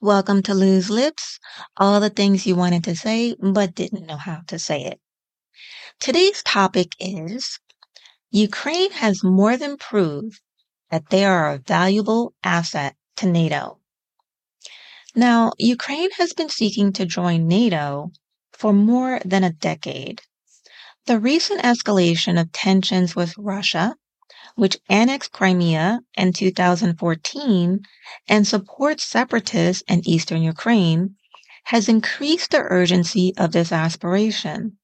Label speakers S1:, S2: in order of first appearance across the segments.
S1: Welcome to Loose Lips, all the things you wanted to say but didn't know how to say it. Today's topic is Ukraine has more than proved that they are a valuable asset to NATO. Now, Ukraine has been seeking to join NATO for more than a decade. The recent escalation of tensions with Russia which annexed Crimea in 2014 and supports separatists in eastern Ukraine, has increased the urgency of this aspiration.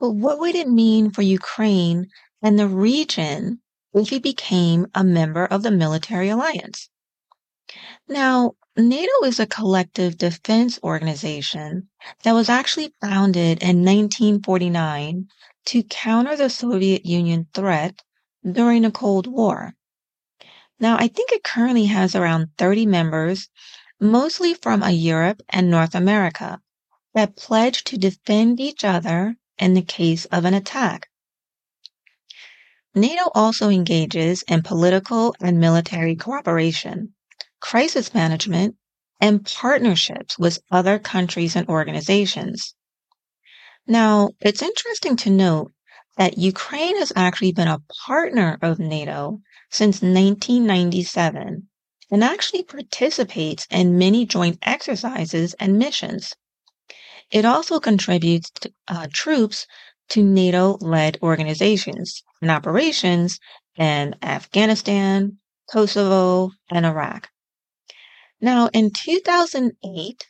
S1: But what would it mean for Ukraine and the region if it became a member of the military alliance? Now, NATO is a collective defense organization that was actually founded in 1949 to counter the Soviet Union threat during the Cold War. Now, I think it currently has around 30 members, mostly from Europe and North America, that pledge to defend each other in the case of an attack. NATO also engages in political and military cooperation, crisis management, and partnerships with other countries and organizations. Now, it's interesting to note that Ukraine has actually been a partner of NATO since 1997 and actually participates in many joint exercises and missions. It also contributes to, uh, troops to NATO led organizations and operations in Afghanistan, Kosovo, and Iraq. Now, in 2008,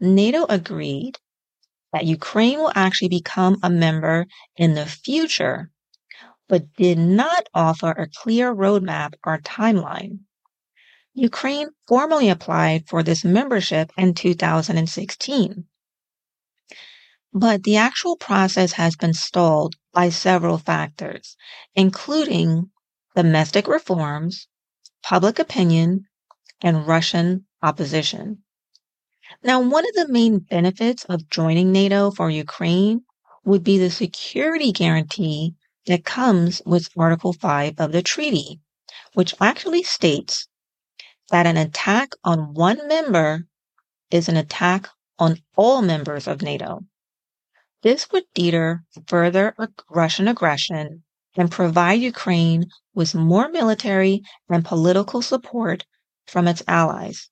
S1: NATO agreed that Ukraine will actually become a member in the future, but did not offer a clear roadmap or timeline. Ukraine formally applied for this membership in 2016. But the actual process has been stalled by several factors, including domestic reforms, public opinion, and Russian opposition. Now, one of the main benefits of joining NATO for Ukraine would be the security guarantee that comes with Article 5 of the treaty, which actually states that an attack on one member is an attack on all members of NATO. This would deter further Russian aggression and provide Ukraine with more military and political support from its allies.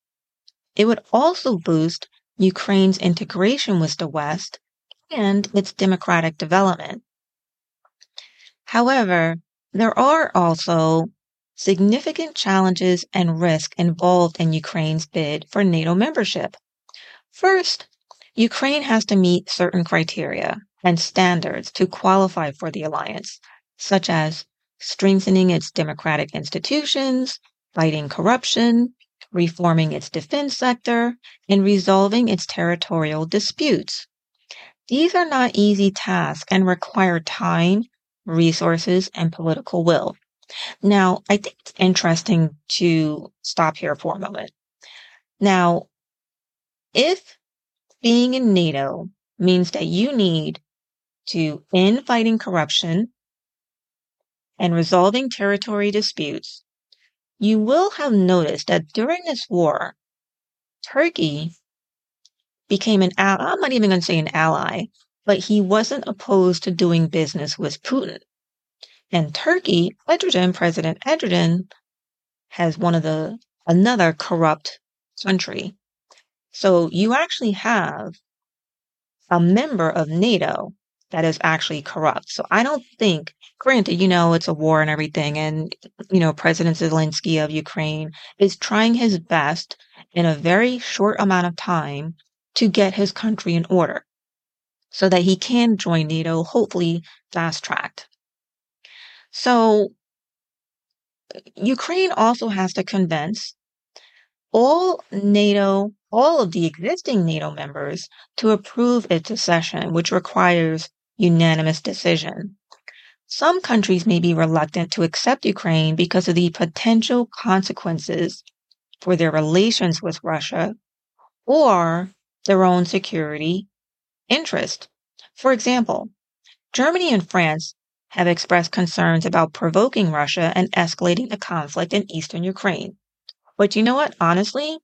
S1: It would also boost Ukraine's integration with the West and its democratic development. However, there are also significant challenges and risk involved in Ukraine's bid for NATO membership. First, Ukraine has to meet certain criteria and standards to qualify for the alliance, such as strengthening its democratic institutions, fighting corruption, reforming its defense sector, and resolving its territorial disputes. These are not easy tasks and require time, resources, and political will. Now, I think it's interesting to stop here for a moment. Now, if being in NATO means that you need to end fighting corruption and resolving territory disputes, you will have noticed that during this war, Turkey became an ally. I'm not even going to say an ally, but he wasn't opposed to doing business with Putin. And Turkey, Erdogan, President Erdogan, has one of the another corrupt country. So you actually have a member of NATO that is actually corrupt. So I don't think, granted, you know, it's a war and everything, and, you know, President Zelensky of Ukraine is trying his best in a very short amount of time to get his country in order so that he can join NATO, hopefully fast tracked. So uh, Ukraine also has to convince all NATO, all of the existing NATO members to approve its accession, which requires unanimous decision. Some countries may be reluctant to accept Ukraine because of the potential consequences for their relations with Russia or their own security interest. For example, Germany and France have expressed concerns about provoking Russia and escalating the conflict in eastern Ukraine, But you know what? Honestly,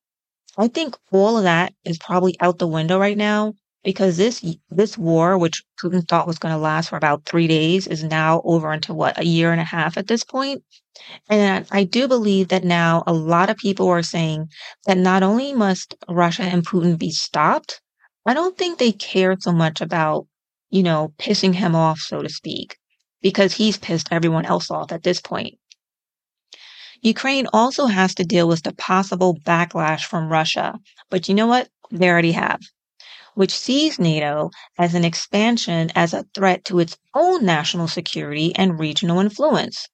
S1: I think all of that is probably out the window right now because this this war, which Putin thought was going to last for about three days, is now over into what a year and a half at this point. And I do believe that now a lot of people are saying that not only must Russia and Putin be stopped, I don't think they care so much about, you know, pissing him off, so to speak, because he's pissed everyone else off at this point. Ukraine also has to deal with the possible backlash from Russia, but you know what? They already have, which sees NATO as an expansion as a threat to its own national security and regional influence.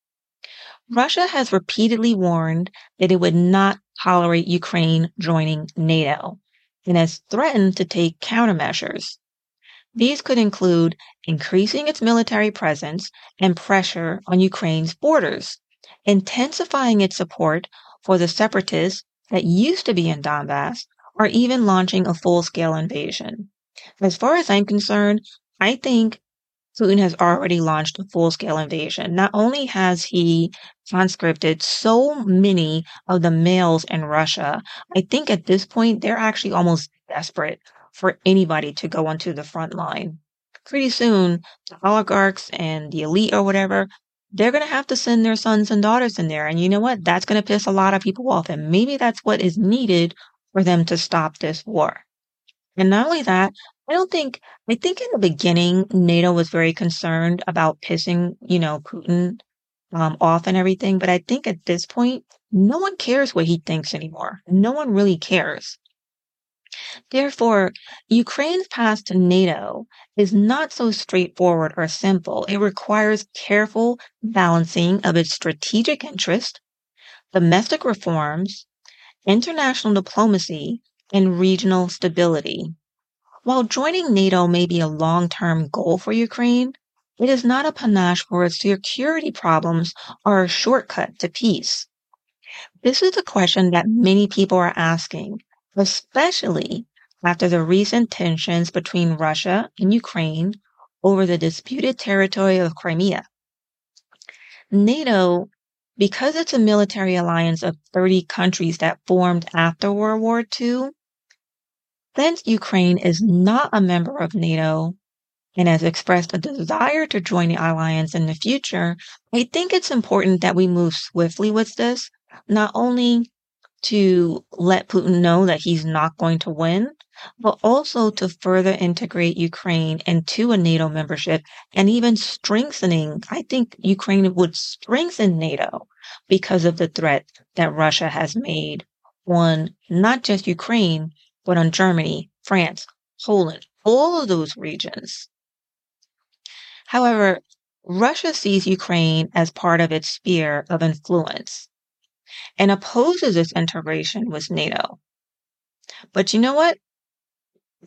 S1: Russia has repeatedly warned that it would not tolerate Ukraine joining NATO and has threatened to take countermeasures. These could include increasing its military presence and pressure on Ukraine's borders, intensifying its support for the separatists that used to be in Donbass, or even launching a full scale invasion. As far as I'm concerned, I think Putin has already launched a full scale invasion. Not only has he conscripted so many of the males in Russia, I think at this point they're actually almost desperate for anybody to go onto the front line. Pretty soon, the oligarchs and the elite or whatever, they're going to have to send their sons and daughters in there. And you know what? That's going to piss a lot of people off. And maybe that's what is needed for them to stop this war. And not only that, I don't think, I think in the beginning, NATO was very concerned about pissing, you know, Putin um, off and everything. But I think at this point, no one cares what he thinks anymore. No one really cares. Therefore, Ukraine's path to NATO is not so straightforward or simple. It requires careful balancing of its strategic interest, domestic reforms, international diplomacy, and regional stability. While joining NATO may be a long term goal for Ukraine, it is not a panache for its security problems or a shortcut to peace. This is a question that many people are asking, especially after the recent tensions between Russia and Ukraine over the disputed territory of Crimea. NATO because it's a military alliance of 30 countries that formed after World War II, since Ukraine is not a member of NATO and has expressed a desire to join the alliance in the future, I think it's important that we move swiftly with this, not only to let Putin know that he's not going to win, but also to further integrate Ukraine into a NATO membership and even strengthening. I think Ukraine would strengthen NATO because of the threat that Russia has made on not just Ukraine, but on Germany, France, Poland, all of those regions. However, Russia sees Ukraine as part of its sphere of influence and opposes its integration with NATO. But you know what?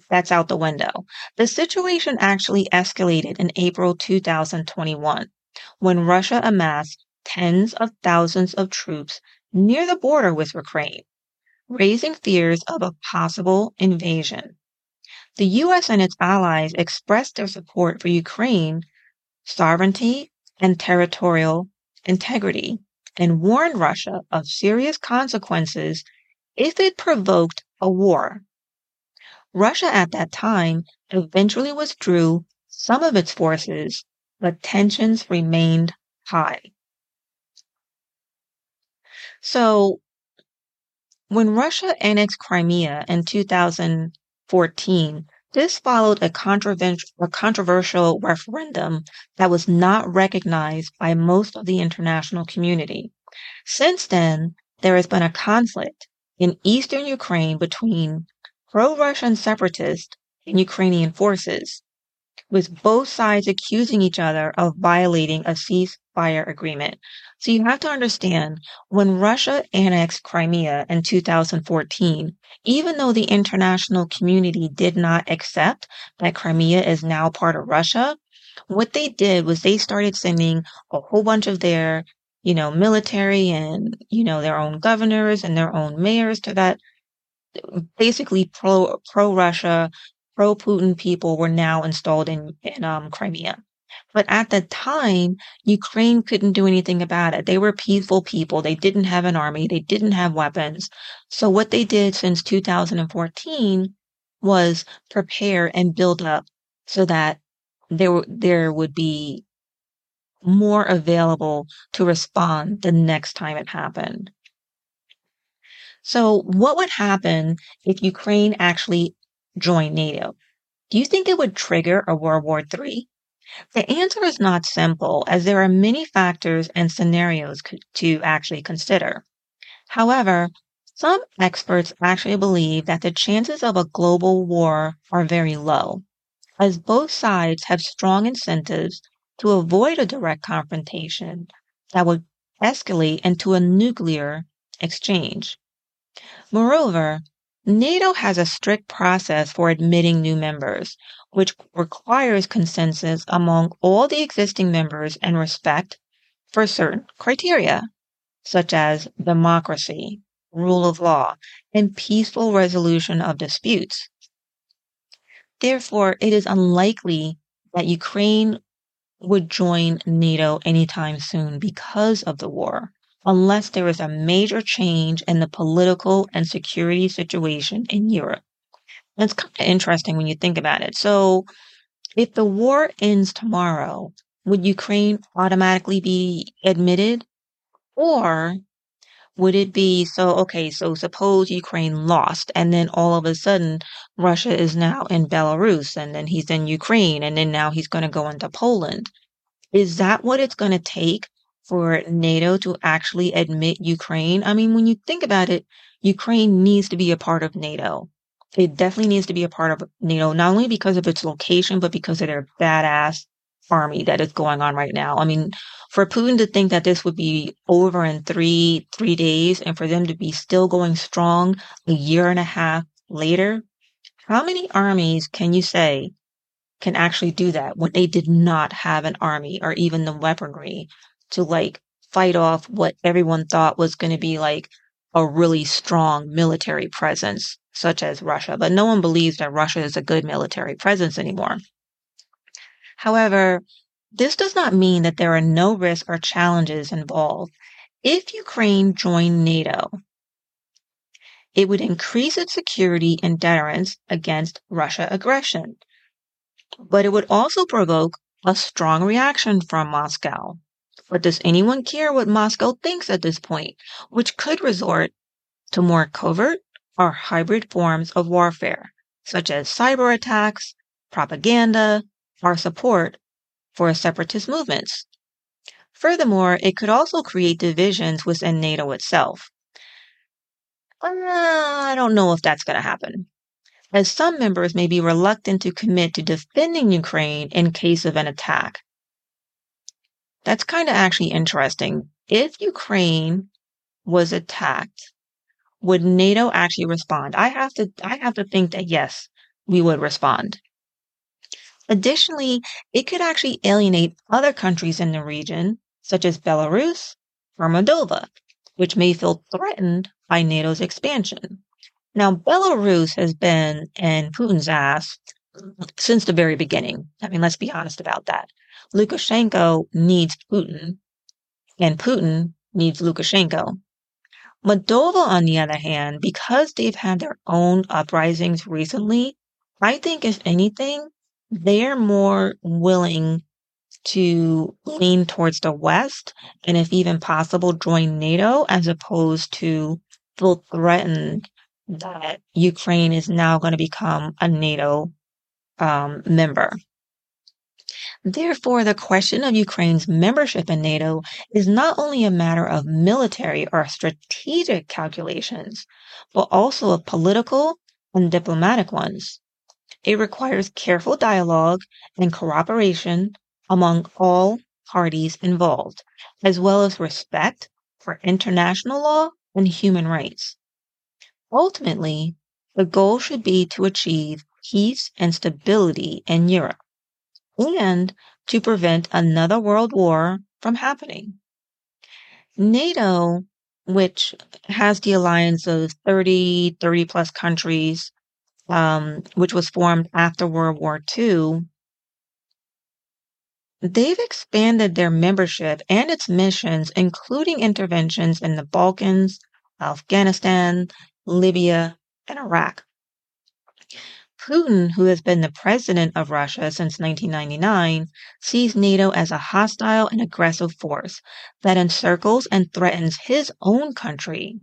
S1: That's out the window. The situation actually escalated in April 2021 when Russia amassed tens of thousands of troops near the border with Ukraine, raising fears of a possible invasion. The US and its allies expressed their support for Ukraine sovereignty and territorial integrity and warned Russia of serious consequences if it provoked a war. Russia at that time eventually withdrew some of its forces, but tensions remained high. So, when Russia annexed Crimea in 2014, this followed a, a controversial referendum that was not recognized by most of the international community. Since then, there has been a conflict in eastern Ukraine between pro-Russian separatists and Ukrainian forces, with both sides accusing each other of violating a ceasefire agreement. So you have to understand when Russia annexed Crimea in 2014, even though the international community did not accept that Crimea is now part of Russia, what they did was they started sending a whole bunch of their, you know, military and, you know, their own governors and their own mayors to that basically pro pro Russia, pro Putin people were now installed in in um, Crimea. But at the time, Ukraine couldn't do anything about it. They were peaceful people. They didn't have an army. They didn't have weapons. So what they did since 2014 was prepare and build up so that there, there would be more available to respond the next time it happened. So what would happen if Ukraine actually joined NATO? Do you think it would trigger a World War III? The answer is not simple, as there are many factors and scenarios to actually consider. However, some experts actually believe that the chances of a global war are very low, as both sides have strong incentives to avoid a direct confrontation that would escalate into a nuclear exchange. Moreover, NATO has a strict process for admitting new members, which requires consensus among all the existing members and respect for certain criteria, such as democracy, rule of law, and peaceful resolution of disputes. Therefore, it is unlikely that Ukraine would join NATO anytime soon because of the war unless there is a major change in the political and security situation in Europe. It's kind of interesting when you think about it. So, if the war ends tomorrow, would Ukraine automatically be admitted? Or would it be so, okay, so suppose Ukraine lost and then all of a sudden Russia is now in Belarus and then he's in Ukraine and then now he's going to go into Poland. Is that what it's going to take for NATO to actually admit Ukraine. I mean, when you think about it, Ukraine needs to be a part of NATO. It definitely needs to be a part of NATO, not only because of its location, but because of their badass army that is going on right now. I mean, for Putin to think that this would be over in three three days, and for them to be still going strong a year and a half later, how many armies can you say can actually do that when they did not have an army or even the weaponry to like fight off what everyone thought was going to be like a really strong military presence, such as Russia. But no one believes that Russia is a good military presence anymore. However, this does not mean that there are no risks or challenges involved. If Ukraine joined NATO, it would increase its security and deterrence against Russia aggression. But it would also provoke a strong reaction from Moscow. But does anyone care what Moscow thinks at this point, which could resort to more covert or hybrid forms of warfare, such as cyber attacks, propaganda, or support for separatist movements. Furthermore, it could also create divisions within NATO itself. Uh, I don't know if that's going to happen, as some members may be reluctant to commit to defending Ukraine in case of an attack, that's kind of actually interesting. If Ukraine was attacked, would NATO actually respond? I have to I have to think that yes, we would respond. Additionally, it could actually alienate other countries in the region, such as Belarus or Moldova, which may feel threatened by NATO's expansion. Now, Belarus has been in Putin's ass since the very beginning. I mean, let's be honest about that. Lukashenko needs Putin, and Putin needs Lukashenko. Moldova, on the other hand, because they've had their own uprisings recently, I think if anything, they're more willing to lean towards the West and, if even possible, join NATO as opposed to feel threatened that Ukraine is now going to become a NATO um, member. Therefore, the question of Ukraine's membership in NATO is not only a matter of military or strategic calculations, but also of political and diplomatic ones. It requires careful dialogue and cooperation among all parties involved, as well as respect for international law and human rights. Ultimately, the goal should be to achieve peace and stability in Europe and to prevent another world war from happening. NATO, which has the alliance of 30, 30 plus countries, um, which was formed after World War II, they've expanded their membership and its missions, including interventions in the Balkans, Afghanistan, Libya, and Iraq. Putin, who has been the president of Russia since 1999, sees NATO as a hostile and aggressive force that encircles and threatens his own country.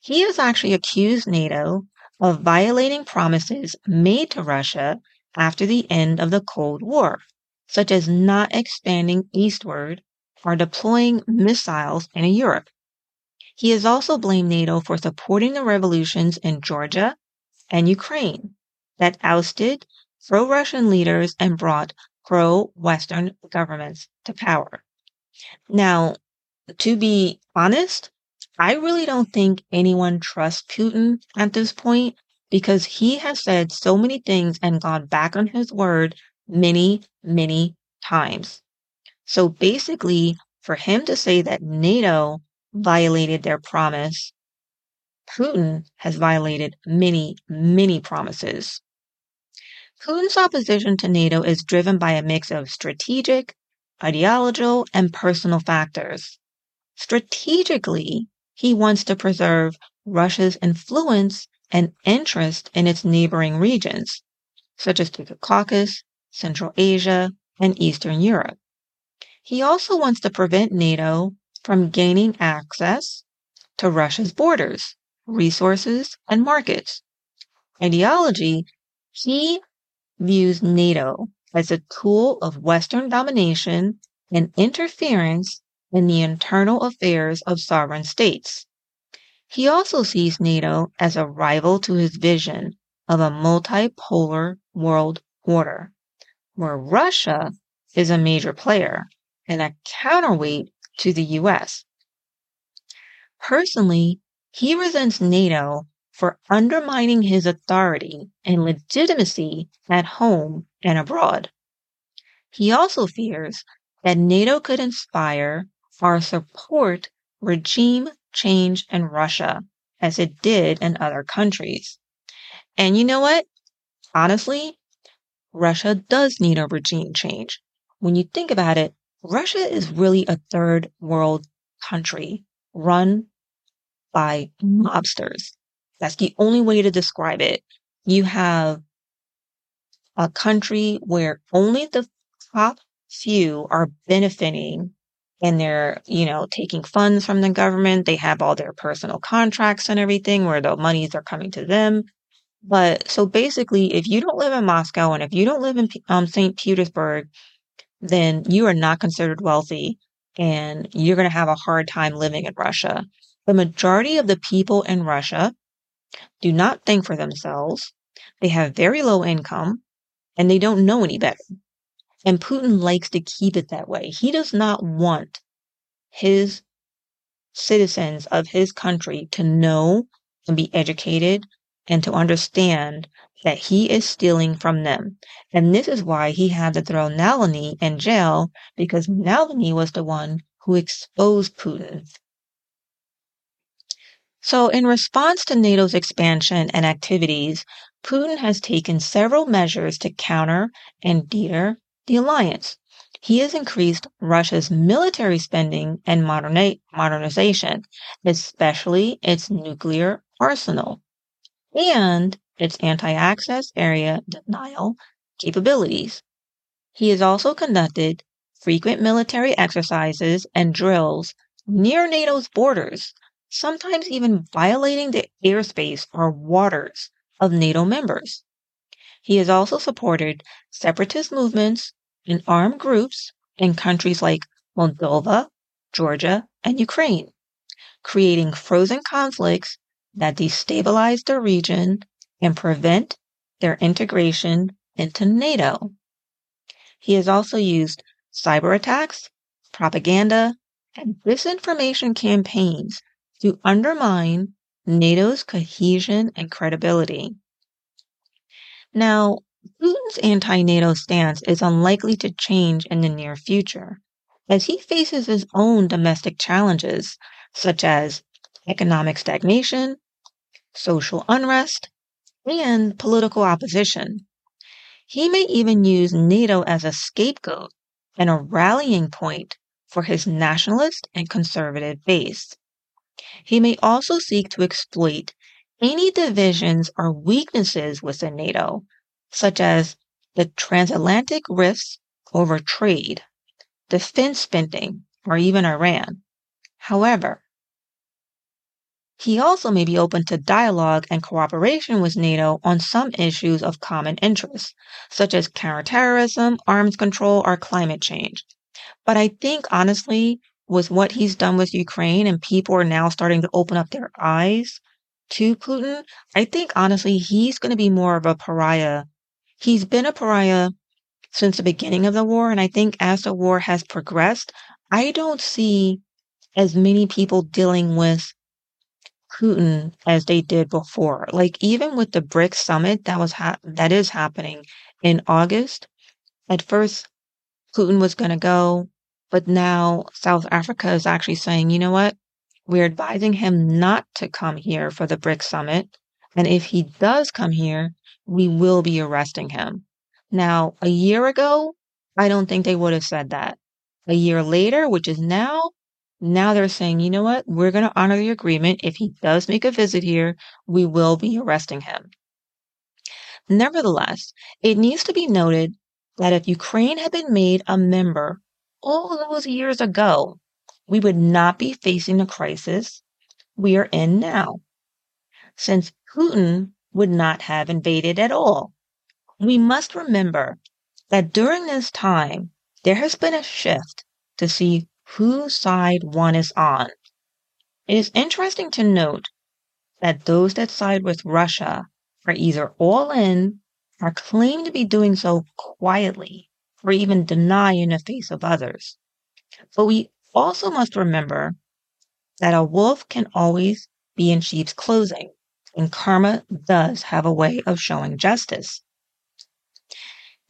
S1: He has actually accused NATO of violating promises made to Russia after the end of the Cold War, such as not expanding eastward or deploying missiles in Europe. He has also blamed NATO for supporting the revolutions in Georgia and Ukraine that ousted pro Russian leaders and brought pro Western governments to power. Now, to be honest, I really don't think anyone trusts Putin at this point because he has said so many things and gone back on his word many, many times. So basically, for him to say that NATO violated their promise, Putin has violated many, many promises. Putin's opposition to NATO is driven by a mix of strategic, ideological, and personal factors. Strategically, he wants to preserve Russia's influence and interest in its neighboring regions, such as the Caucasus, Central Asia, and Eastern Europe. He also wants to prevent NATO from gaining access to Russia's borders, resources, and markets. Ideology, he views NATO as a tool of Western domination and interference in the internal affairs of sovereign states. He also sees NATO as a rival to his vision of a multipolar world order, where Russia is a major player and a counterweight to the US. Personally, he resents NATO for undermining his authority and legitimacy at home and abroad. He also fears that NATO could inspire or support regime change in Russia as it did in other countries. And you know what? Honestly, Russia does need a regime change. When you think about it, Russia is really a third world country run by mobsters. That's the only way to describe it. You have a country where only the top few are benefiting and they're, you know, taking funds from the government. They have all their personal contracts and everything where the monies are coming to them. But so basically, if you don't live in Moscow and if you don't live in um, St. Petersburg, then you are not considered wealthy and you're going to have a hard time living in Russia. The majority of the people in Russia do not think for themselves. They have very low income and they don't know any better. And Putin likes to keep it that way. He does not want his citizens of his country to know and be educated and to understand that he is stealing from them. And this is why he had to throw Navalny in jail because Navalny was the one who exposed Putin. So, in response to NATO's expansion and activities, Putin has taken several measures to counter and deter the alliance. He has increased Russia's military spending and moderni- modernization, especially its nuclear arsenal and its anti access area denial capabilities. He has also conducted frequent military exercises and drills near NATO's borders, sometimes even violating the airspace or waters of NATO members. He has also supported separatist movements and armed groups in countries like Moldova, Georgia, and Ukraine, creating frozen conflicts that destabilize the region and prevent their integration into NATO. He has also used cyber attacks, propaganda, and disinformation campaigns to undermine NATO's cohesion and credibility. Now, Putin's anti NATO stance is unlikely to change in the near future, as he faces his own domestic challenges, such as economic stagnation, social unrest, and political opposition. He may even use NATO as a scapegoat and a rallying point for his nationalist and conservative base. He may also seek to exploit any divisions or weaknesses within NATO, such as the transatlantic rifts over trade, defense spending, or even Iran. However, he also may be open to dialogue and cooperation with NATO on some issues of common interest, such as counterterrorism, arms control, or climate change. But I think honestly, with what he's done with Ukraine and people are now starting to open up their eyes to Putin, I think honestly, he's going to be more of a pariah. He's been a pariah since the beginning of the war. And I think as the war has progressed, I don't see as many people dealing with Putin as they did before. Like even with the BRICS summit that was ha- that is happening in August, at first Putin was going to go, but now South Africa is actually saying, you know what? We're advising him not to come here for the BRICS summit. And if he does come here, we will be arresting him. Now, a year ago, I don't think they would have said that. A year later, which is now, now they're saying, you know what? We're going to honor the agreement. If he does make a visit here, we will be arresting him. Nevertheless, it needs to be noted that if Ukraine had been made a member all those years ago, we would not be facing the crisis we are in now, since Putin would not have invaded at all. We must remember that during this time, there has been a shift to see whose side one is on. It is interesting to note that those that side with Russia are either all in or claim to be doing so quietly or even deny in the face of others. But we also must remember that a wolf can always be in sheep's clothing, and karma does have a way of showing justice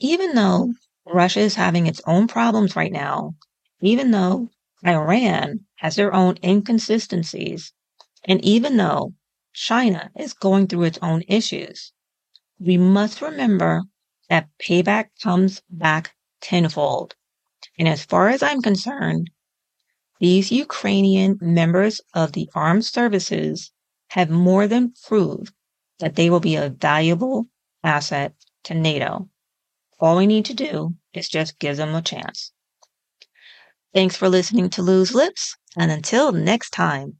S1: even though Russia is having its own problems right now, even though Iran has their own inconsistencies, and even though China is going through its own issues, we must remember that payback comes back tenfold. And as far as I'm concerned, these Ukrainian members of the armed services have more than proved that they will be a valuable asset to NATO. All we need to do is just give them a chance. Thanks for listening to Loose Lips, and until next time.